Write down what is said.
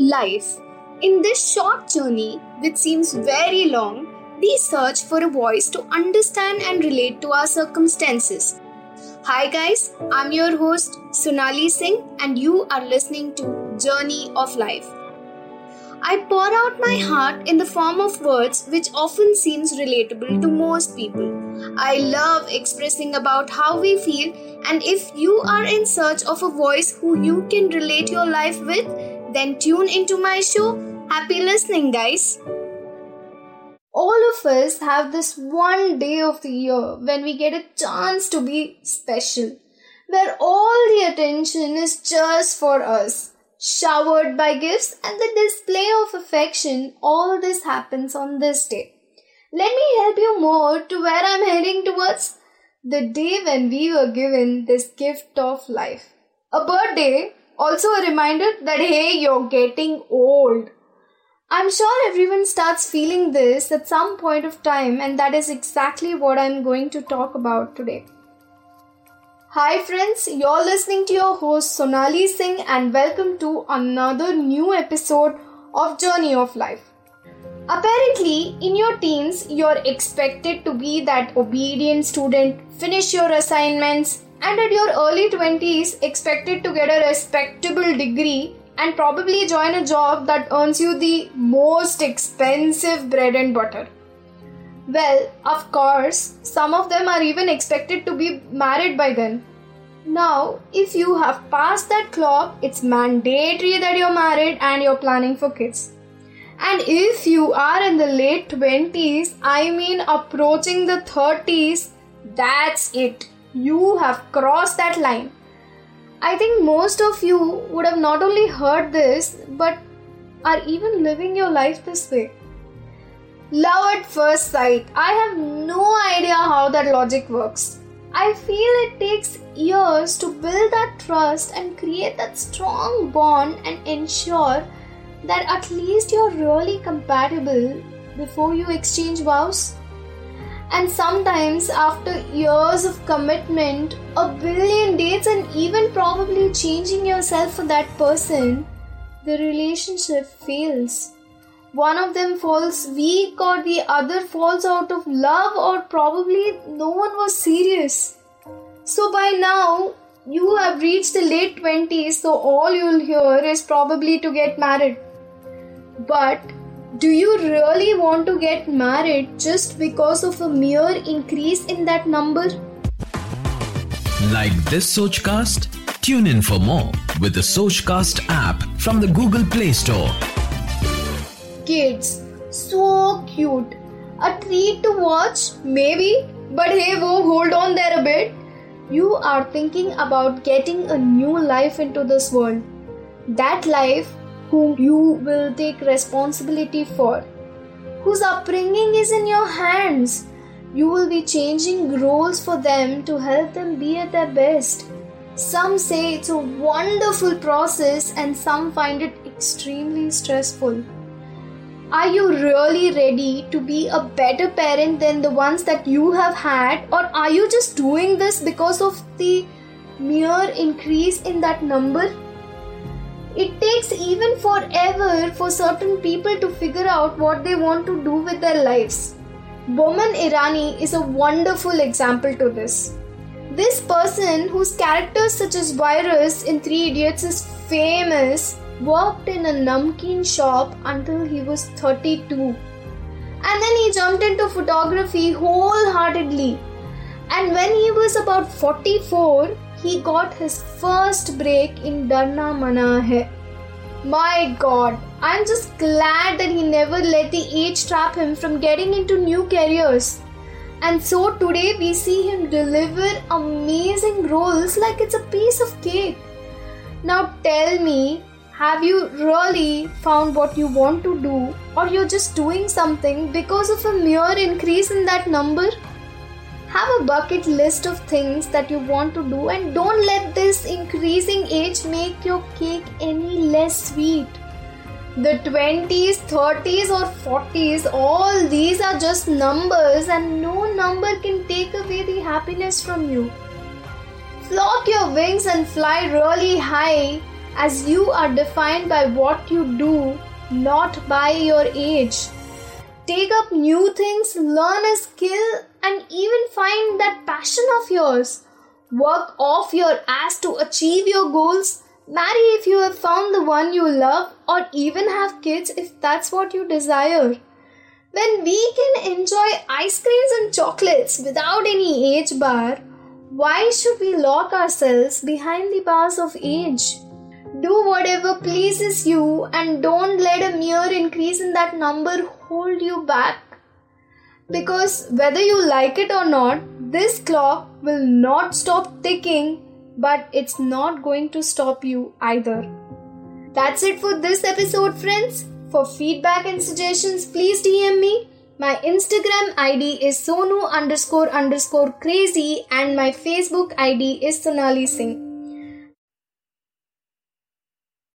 Life. In this short journey, which seems very long, we search for a voice to understand and relate to our circumstances. Hi, guys, I'm your host Sonali Singh, and you are listening to Journey of Life. I pour out my heart in the form of words which often seems relatable to most people. I love expressing about how we feel and if you are in search of a voice who you can relate your life with, then tune into my show. Happy listening, guys. All of us have this one day of the year when we get a chance to be special, where all the attention is just for us showered by gifts and the display of affection, all this happens on this day. Let me help you more to where I'm heading towards the day when we were given this gift of life. A birthday, also a reminder that hey, you're getting old. I'm sure everyone starts feeling this at some point of time, and that is exactly what I'm going to talk about today. Hi, friends, you're listening to your host Sonali Singh, and welcome to another new episode of Journey of Life. Apparently, in your teens, you're expected to be that obedient student, finish your assignments, and at your early 20s, expected to get a respectable degree and probably join a job that earns you the most expensive bread and butter. Well, of course, some of them are even expected to be married by then. Now, if you have passed that clock, it's mandatory that you're married and you're planning for kids. And if you are in the late 20s, I mean approaching the 30s, that's it. You have crossed that line. I think most of you would have not only heard this, but are even living your life this way. Love at first sight. I have no idea how that logic works. I feel it takes years to build that trust and create that strong bond and ensure that at least you're really compatible before you exchange vows. And sometimes, after years of commitment, a billion dates, and even probably changing yourself for that person, the relationship fails one of them falls weak or the other falls out of love or probably no one was serious. So by now you have reached the late 20s so all you'll hear is probably to get married. But do you really want to get married just because of a mere increase in that number? Like this Sochcast? Tune in for more with the Sochcast app from the Google Play Store kids. So cute. A treat to watch, maybe, but hey, whoa, hold on there a bit. You are thinking about getting a new life into this world. That life whom you will take responsibility for, whose upbringing is in your hands. You will be changing roles for them to help them be at their best. Some say it's a wonderful process, and some find it extremely stressful. Are you really ready to be a better parent than the ones that you have had, or are you just doing this because of the mere increase in that number? It takes even forever for certain people to figure out what they want to do with their lives. Boman Irani is a wonderful example to this. This person, whose characters such as Virus in Three Idiots is famous, worked in a namkeen shop until he was 32. And then he jumped into photography wholeheartedly. And when he was about 44, he got his first break in Darna Mana Hai. My god, I'm just glad that he never let the age trap him from getting into new careers. And so today we see him deliver amazing roles like it's a piece of cake. Now tell me, have you really found what you want to do, or you're just doing something because of a mere increase in that number? Have a bucket list of things that you want to do, and don't let this increasing age make your cake any less sweet. The 20s, 30s, or 40s, all these are just numbers, and no number can take away the happiness from you. Flop your wings and fly really high as you are defined by what you do, not by your age. Take up new things, learn a skill, and even find that passion of yours. Work off your ass to achieve your goals. Marry if you have found the one you love, or even have kids if that's what you desire. When we can enjoy ice creams and chocolates without any age bar, why should we lock ourselves behind the bars of age? Do whatever pleases you and don't let a mere increase in that number hold you back. Because whether you like it or not, this clock will not stop ticking, but it's not going to stop you either. That's it for this episode, friends. For feedback and suggestions, please DM me. My Instagram ID is sonu underscore underscore crazy and my Facebook ID is Sonali Singh.